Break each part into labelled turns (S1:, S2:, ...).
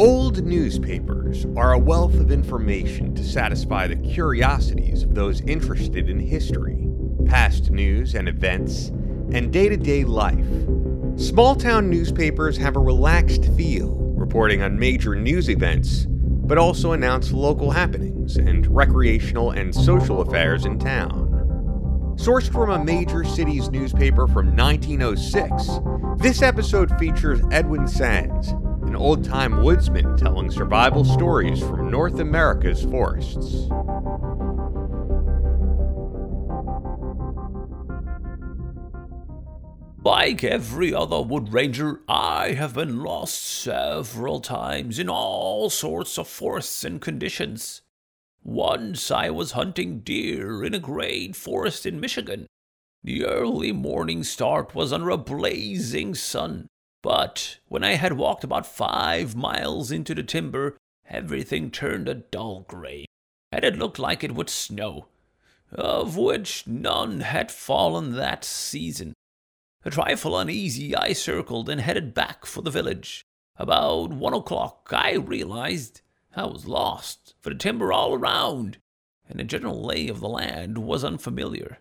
S1: Old newspapers are a wealth of information to satisfy the curiosities of those interested in history, past news and events, and day to day life. Small town newspapers have a relaxed feel, reporting on major news events, but also announce local happenings and recreational and social affairs in town. Sourced from a major city's newspaper from 1906, this episode features Edwyn Sandys, an old time woodsman telling survival stories from North America's forests.
S2: Like every other wood ranger, I have been lost several times in all sorts of forests and conditions. Once I was hunting deer in a great forest in Michigan. The early morning start was under a blazing sun, but when I had walked about five miles into the timber, everything turned a dull gray, and it looked like it would snow, of which none had fallen that season. A trifle uneasy, I circled and headed back for the village. About one o'clock, I realized I was lost, for the timber all around, and the general lay of the land was unfamiliar.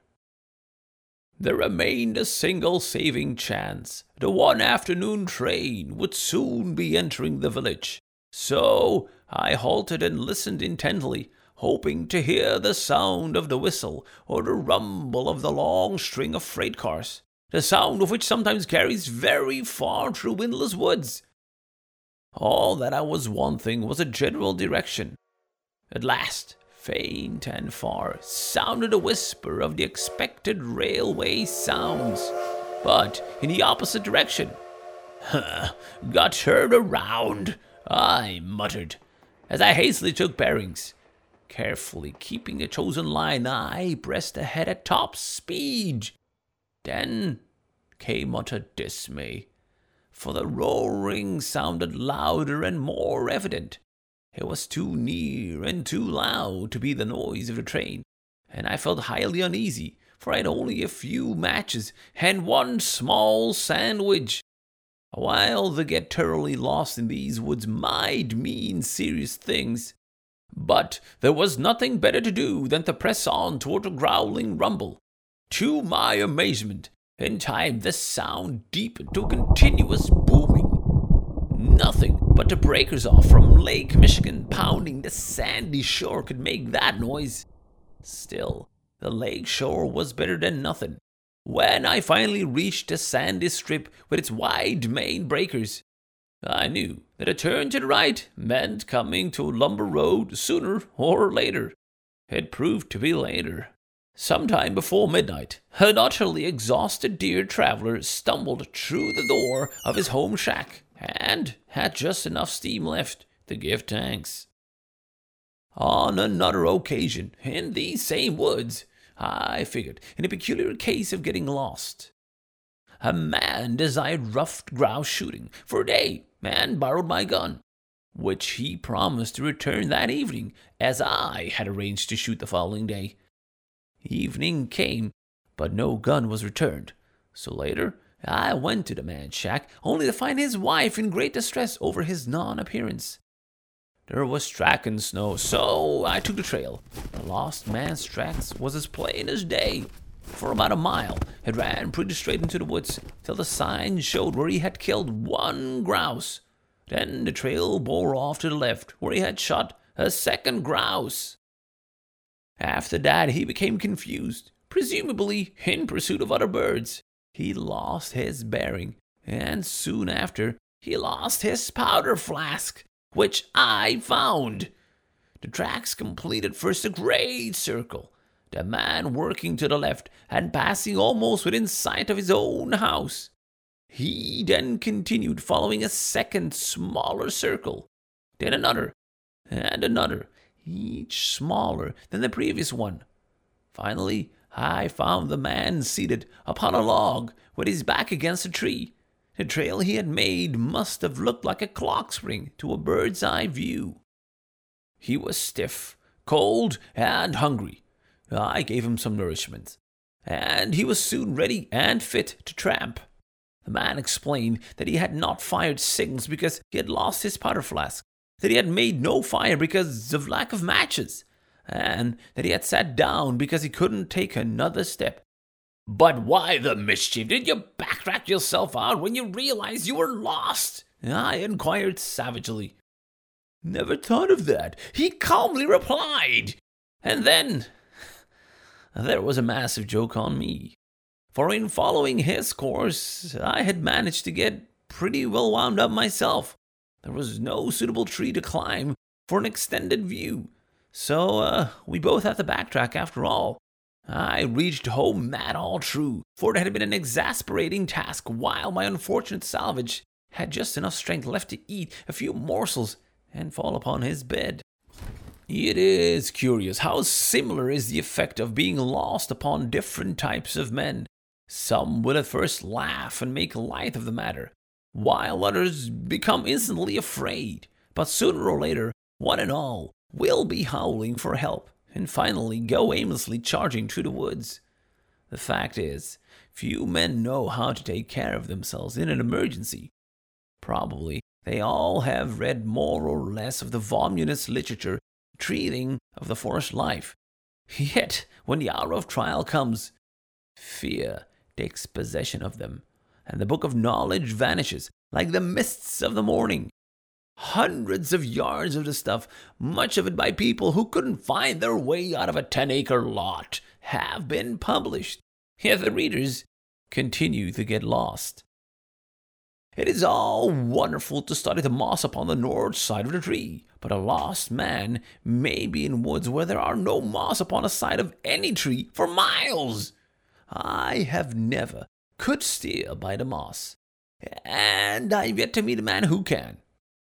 S2: There remained a single saving chance. The one afternoon train would soon be entering the village. So I halted and listened intently, hoping to hear the sound of the whistle or the rumble of the long string of freight cars the sound of which sometimes carries very far through windless woods. All that I was wanting was a general direction. At last, faint and far, sounded a whisper of the expected railway sounds, but in the opposite direction. Got turned around, I muttered, as I hastily took bearings. Carefully keeping the chosen line, I pressed ahead at top speed. Then came utter dismay, for the roaring sounded louder and more evident. It was too near and too loud to be the noise of the train, and I felt highly uneasy, for I had only a few matches and one small sandwich. While to get thoroughly lost in these woods might mean serious things, but there was nothing better to do than to press on toward the growling rumble. To my amazement, in time the sound deepened to continuous booming. Nothing but the breakers off from Lake Michigan pounding the sandy shore could make that noise. Still, the lake shore was better than nothing. When I finally reached the sandy strip with its wide main breakers, I knew that a turn to the right meant coming to Lumber Road sooner or later. It proved to be later. Sometime before midnight, an utterly exhausted deer traveler stumbled through the door of his home shack and had just enough steam left to give thanks. On another occasion, in these same woods, I figured in a peculiar case of getting lost. A man desired ruffed grouse shooting for a day and borrowed my gun, which he promised to return that evening, as I had arranged to shoot the following day. Evening came, but no gun was returned. So later, I went to the man's shack, only to find his wife in great distress over his non appearance. There was track and snow, so I took the trail. The lost man's tracks was as plain as day. For about a mile, it ran pretty straight into the woods, till the sign showed where he had killed one grouse. Then the trail bore off to the left, where he had shot a second grouse. After that, he became confused, presumably in pursuit of other birds. He lost his bearing, and soon after, he lost his powder flask, which I found. The tracks completed first a great circle, the man working to the left and passing almost within sight of his own house. He then continued following a second smaller circle, then another, and another, each smaller than the previous one. Finally, I found the man seated upon a log with his back against a tree. The trail he had made must have looked like a clock spring to a bird's eye view. He was stiff, cold, and hungry. I gave him some nourishment, and he was soon ready and fit to tramp. The man explained that he had not fired signals because he had lost his powder flask, that he had made no fire because of lack of matches, and that he had sat down because he couldn't take another step. But why the mischief did you backtrack yourself out when you realized you were lost? I inquired savagely. Never thought of that, he calmly replied. And then there was a massive joke on me. For in following his course, I had managed to get pretty well wound up myself. There was no suitable tree to climb for an extended view, so uh, we both had to backtrack after all. I reached home mad all true, for it had been an exasperating task while my unfortunate salvage had just enough strength left to eat a few morsels and fall upon his bed. It is curious how similar is the effect of being lost upon different types of men. Some will at first laugh and make light of the matter, while others become instantly afraid. But sooner or later, one and all will be howling for help and finally go aimlessly charging through the woods. The fact is, few men know how to take care of themselves in an emergency. Probably they all have read more or less of the voluminous literature treating of the forest life. Yet, when the hour of trial comes, fear takes possession of them, and the book of knowledge vanishes like the mists of the morning. Hundreds of yards of the stuff, much of it by people who couldn't find their way out of a 10 acre lot, have been published. Yet the readers continue to get lost. It is all wonderful to study the moss upon the north side of the tree, but a lost man may be in woods where there are no moss upon the side of any tree for miles. I have never could steer by the moss, and I've yet to meet a man who can.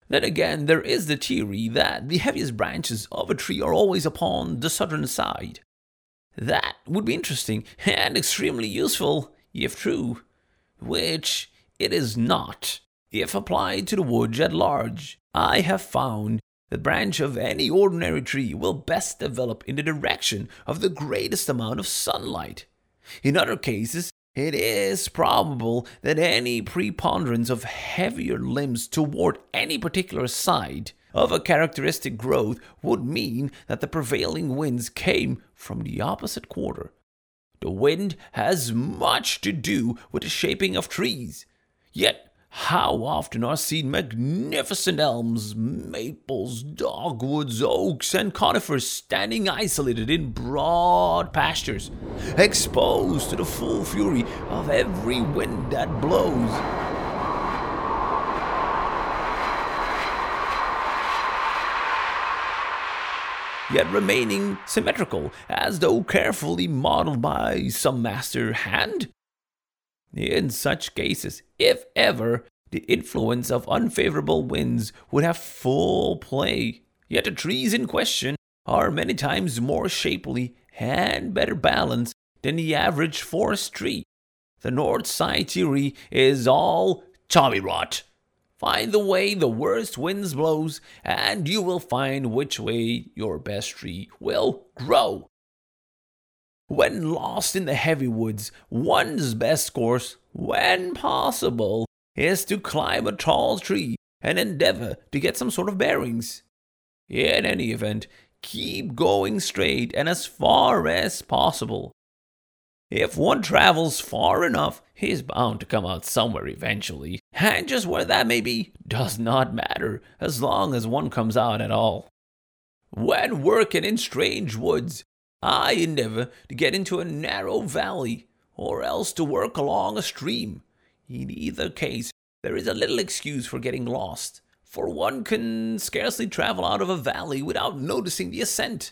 S2: Then again, there is the theory that the heaviest branches of a tree are always upon the southern side. That would be interesting and extremely useful, if true, which it is not. If applied to the woods at large, I have found the branch of any ordinary tree will best develop in the direction of the greatest amount of sunlight. In other cases, it is probable that any preponderance of heavier limbs toward any particular side of a characteristic growth would mean that the prevailing winds came from the opposite quarter. The wind has much to do with the shaping of trees. Yet, how often are seen magnificent elms, maples, dogwoods, oaks, and conifers standing isolated in broad pastures, exposed to the full fury of every wind that blows? yet remaining symmetrical, as though carefully modeled by some master hand? In such cases, if ever, the influence of unfavorable winds would have full play. Yet the trees in question are many times more shapely and better balanced than the average forest tree. The north side theory is all tommy rot. Find the way the worst winds blows, and you will find which way your best tree will grow. When lost in the heavy woods, one's best course, when possible, is to climb a tall tree and endeavor to get some sort of bearings. In any event, keep going straight and as far as possible. If one travels far enough, he's bound to come out somewhere eventually, and just where that may be does not matter as long as one comes out at all. When working in strange woods, I endeavor to get into a narrow valley, or else to work along a stream. In either case, there is a little excuse for getting lost, for one can scarcely travel out of a valley without noticing the ascent.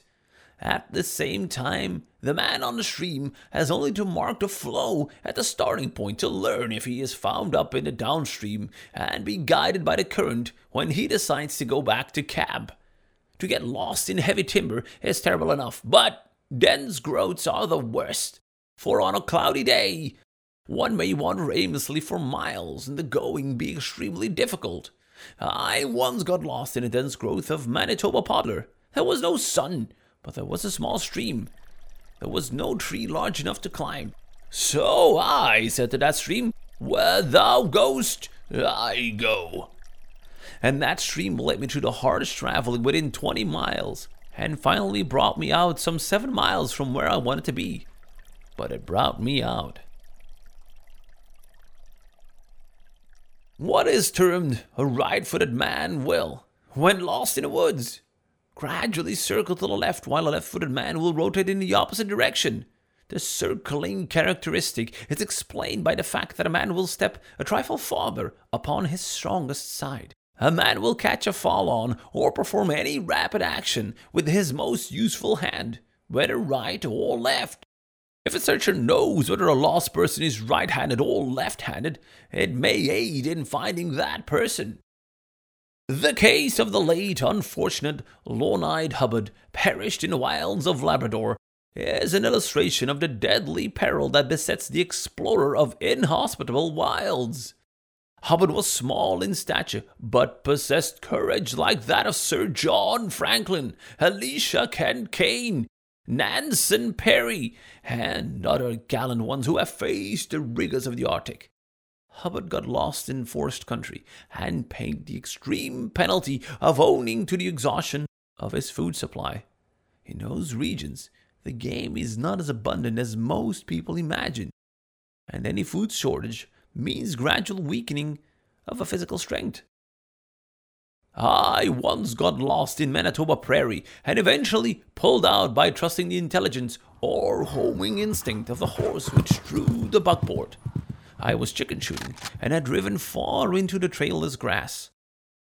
S2: At the same time, the man on the stream has only to mark the flow at the starting point to learn if he is found up in the downstream and be guided by the current when he decides to go back to camp. To get lost in heavy timber is terrible enough, but Dense growths are the worst, for on a cloudy day, one may wander aimlessly for miles and the going be extremely difficult. I once got lost in a dense growth of Manitoba poplar. There was no sun, but there was a small stream. There was no tree large enough to climb. So I said to that stream, Where thou goest, I go. and that stream led me through the hardest traveling within 20 miles, and finally brought me out some 7 miles from where I wanted to be. But it brought me out. What is termed a right footed man will, when lost in the woods, gradually circle to the left while a left footed man will rotate in the opposite direction. The circling characteristic is explained by the fact that a man will step a trifle farther upon his strongest side. A man will catch a fall on or perform any rapid action with his most useful hand, whether right or left. If a searcher knows whether a lost person is right handed or left handed, it may aid in finding that person. The case of the late unfortunate Leonidas Hubbard, perished in the wilds of Labrador, is an illustration of the deadly peril that besets the explorer of inhospitable wilds. Hubbard was small in stature, but possessed courage like that of Sir John Franklin, Elisha Kent Kane, Nansen Peary, and other gallant ones who have faced the rigors of the Arctic. Hubbard got lost in forest country and paid the extreme penalty of owning to the exhaustion of his food supply. In those regions, the game is not as abundant as most people imagine, and any food shortage means gradual weakening of a physical strength. I once got lost in Manitoba Prairie and eventually pulled out by trusting the intelligence or homing instinct of the horse which drew the buckboard. I was chicken shooting and had driven far into the trailless grass.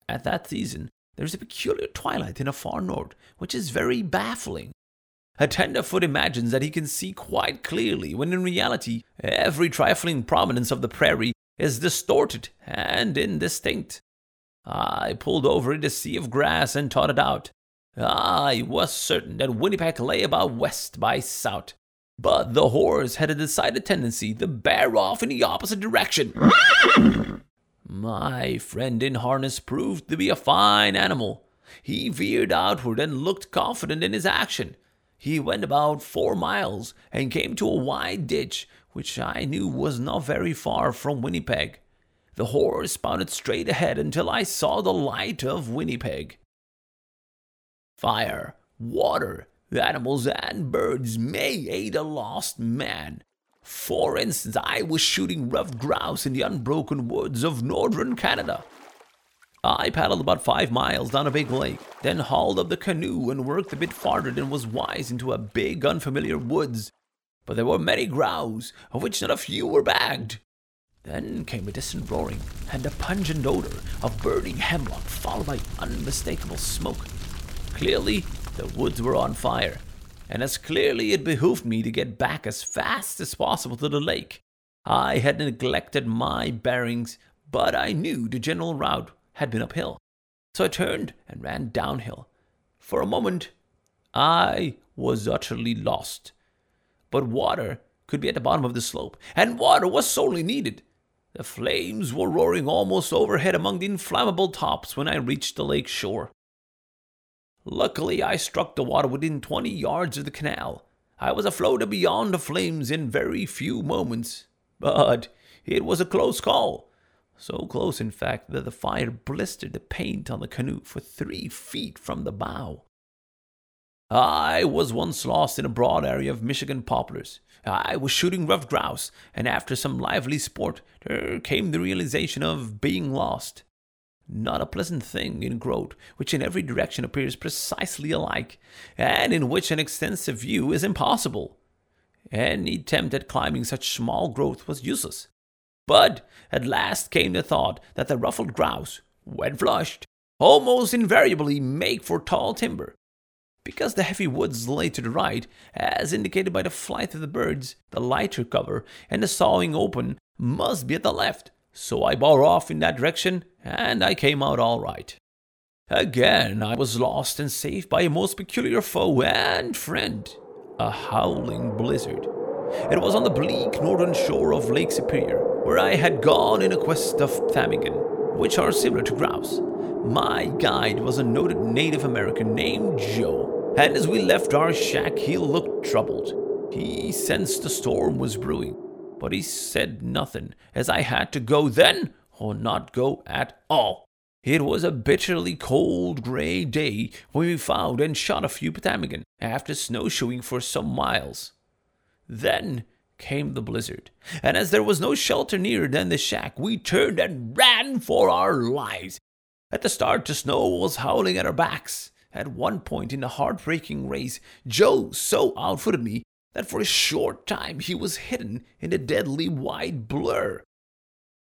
S2: At that season, there is a peculiar twilight in the far north which is very baffling. A tenderfoot imagines that he can see quite clearly, when in reality, every trifling prominence of the prairie is distorted and indistinct. I pulled over in a sea of grass and it out. I was certain that Winnipeg lay about west by south, but the horse had a decided tendency to bear off in the opposite direction. My friend in harness proved to be a fine animal. He veered outward and looked confident in his action. He went about four miles and came to a wide ditch, which I knew was not very far from Winnipeg. The horse bounded straight ahead until I saw the light of Winnipeg. Fire, water, animals, and birds may aid a lost man. For instance, I was shooting ruffed grouse in the unbroken woods of northern Canada. I paddled about five miles down a big lake, then hauled up the canoe and worked a bit farther than was wise into a big unfamiliar woods. But there were many grouse, of which not a few were bagged. Then came a distant roaring and a pungent odor of burning hemlock, followed by unmistakable smoke. Clearly, the woods were on fire, and as clearly it behooved me to get back as fast as possible to the lake. I had neglected my bearings, but I knew the general route had been uphill, so I turned and ran downhill. For a moment, I was utterly lost. But water could be at the bottom of the slope, and water was sorely needed. The flames were roaring almost overhead among the inflammable tops when I reached the lake shore. Luckily, I struck the water within twenty yards of the canal. I was afloat beyond the flames in very few moments, but it was a close call. So close, in fact, that the fire blistered the paint on the canoe for three feet from the bow. I was once lost in a broad area of Michigan poplars. I was shooting ruffed grouse, and after some lively sport, there came the realization of being lost. Not a pleasant thing in growth, which in every direction appears precisely alike, and in which an extensive view is impossible. Any attempt at climbing such small growth was useless. But at last came the thought that the ruffed grouse, when flushed, almost invariably make for tall timber, because the heavy woods lay to the right, as indicated by the flight of the birds, the lighter cover and the sawing open must be at the left. So I bore off in that direction, and I came out all right. Again, I was lost and saved by a most peculiar foe and friend a howling blizzard. It was on the bleak northern shore of Lake Superior, where I had gone in a quest of ptarmigan, which are similar to grouse. My guide was a noted Native American named Joe, and as we left our shack, he looked troubled. He sensed the storm was brewing, but he said nothing, as I had to go then or not go at all. It was a bitterly cold gray day when we found and shot a few ptarmigan after snowshoeing for some miles. Then came the blizzard, and as there was no shelter nearer than the shack, we turned and ran for our lives. At the start, the snow was howling at our backs. At one point in the heartbreaking race, Joe so outfooted me that for a short time he was hidden in a deadly white blur.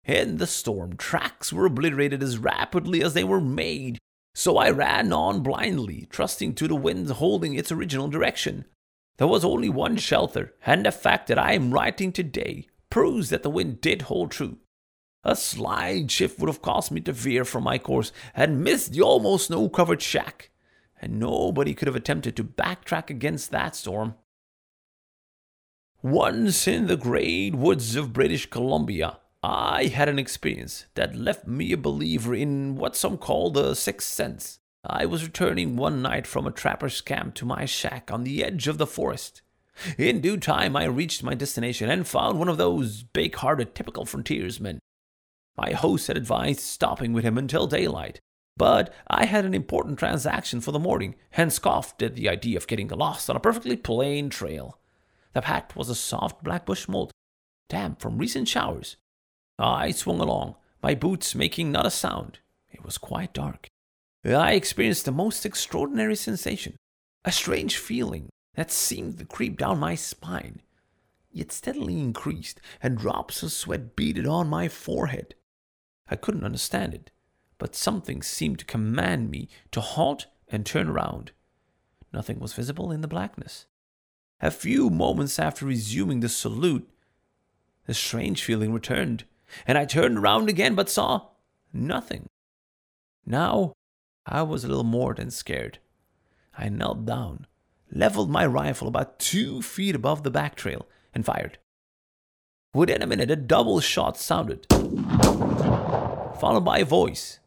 S2: In the storm, tracks were obliterated as rapidly as they were made, so I ran on blindly, trusting to the wind holding its original direction. There was only one shelter, and the fact that I am writing today proves that the wind did hold true. A slight shift would have caused me to veer from my course and miss the almost snow covered shack, and nobody could have attempted to backtrack against that storm. Once in the great woods of British Columbia, I had an experience that left me a believer in what some call the sixth sense. I was returning one night from a trapper's camp to my shack on the edge of the forest. In due time, I reached my destination and found one of those big hearted, typical frontiersmen. My host had advised stopping with him until daylight, but I had an important transaction for the morning and scoffed at the idea of getting lost on a perfectly plain trail. The path was a soft black bush mold, damp from recent showers. I swung along, my boots making not a sound. It was quite dark. I experienced the most extraordinary sensation, a strange feeling that seemed to creep down my spine. It steadily increased, and drops of sweat beaded on my forehead. I couldn't understand it, but something seemed to command me to halt and turn around. Nothing was visible in the blackness. A few moments after resuming the salute, the strange feeling returned, and I turned around again but saw nothing. Now I was a little more than scared. I knelt down, leveled my rifle about two feet above the back trail, and fired. Within a minute, a double shot sounded, followed by a voice.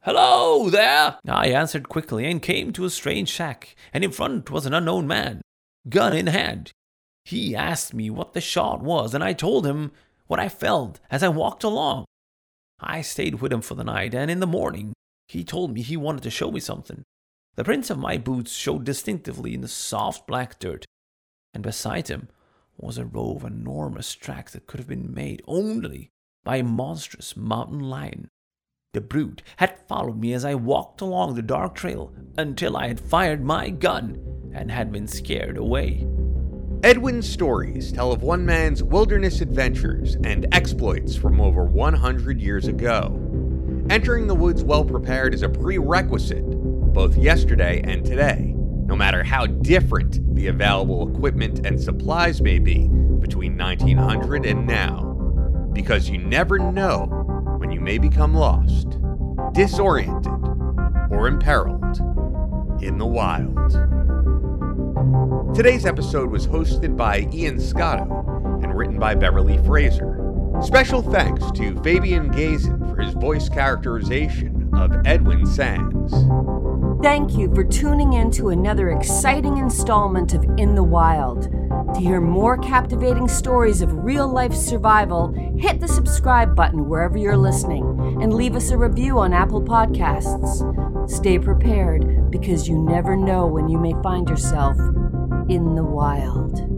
S2: Hello there! I answered quickly and came to a strange shack, and in front was an unknown man gun in hand. He asked me what the shot was, and I told him what I felt as I walked along. I stayed with him for the night, and in the morning he told me he wanted to show me something. The prints of my boots showed distinctively in the soft black dirt, and beside him was a row of enormous tracks that could have been made only by a monstrous mountain lion. The brute had followed me as I walked along the dark trail until I had fired my gun and had been scared away.
S1: Edwyn's stories tell of one man's wilderness adventures and exploits from over 100 years ago. Entering the woods well prepared is a prerequisite, both yesterday and today, no matter how different the available equipment and supplies may be between 1900 and now, because you never know when you may become lost, disoriented, or imperiled in the wild. Today's episode was hosted by Ian Scotto and written by Beverly Fraser. Special thanks to Fabian Gazin for his voice characterization of Edwyn Sandys.
S3: Thank you for tuning in to another exciting installment of In the Wild. To hear more captivating stories of real life survival, hit the subscribe button wherever you're listening and leave us a review on Apple Podcasts. Stay prepared because you never know when you may find yourself in the wild.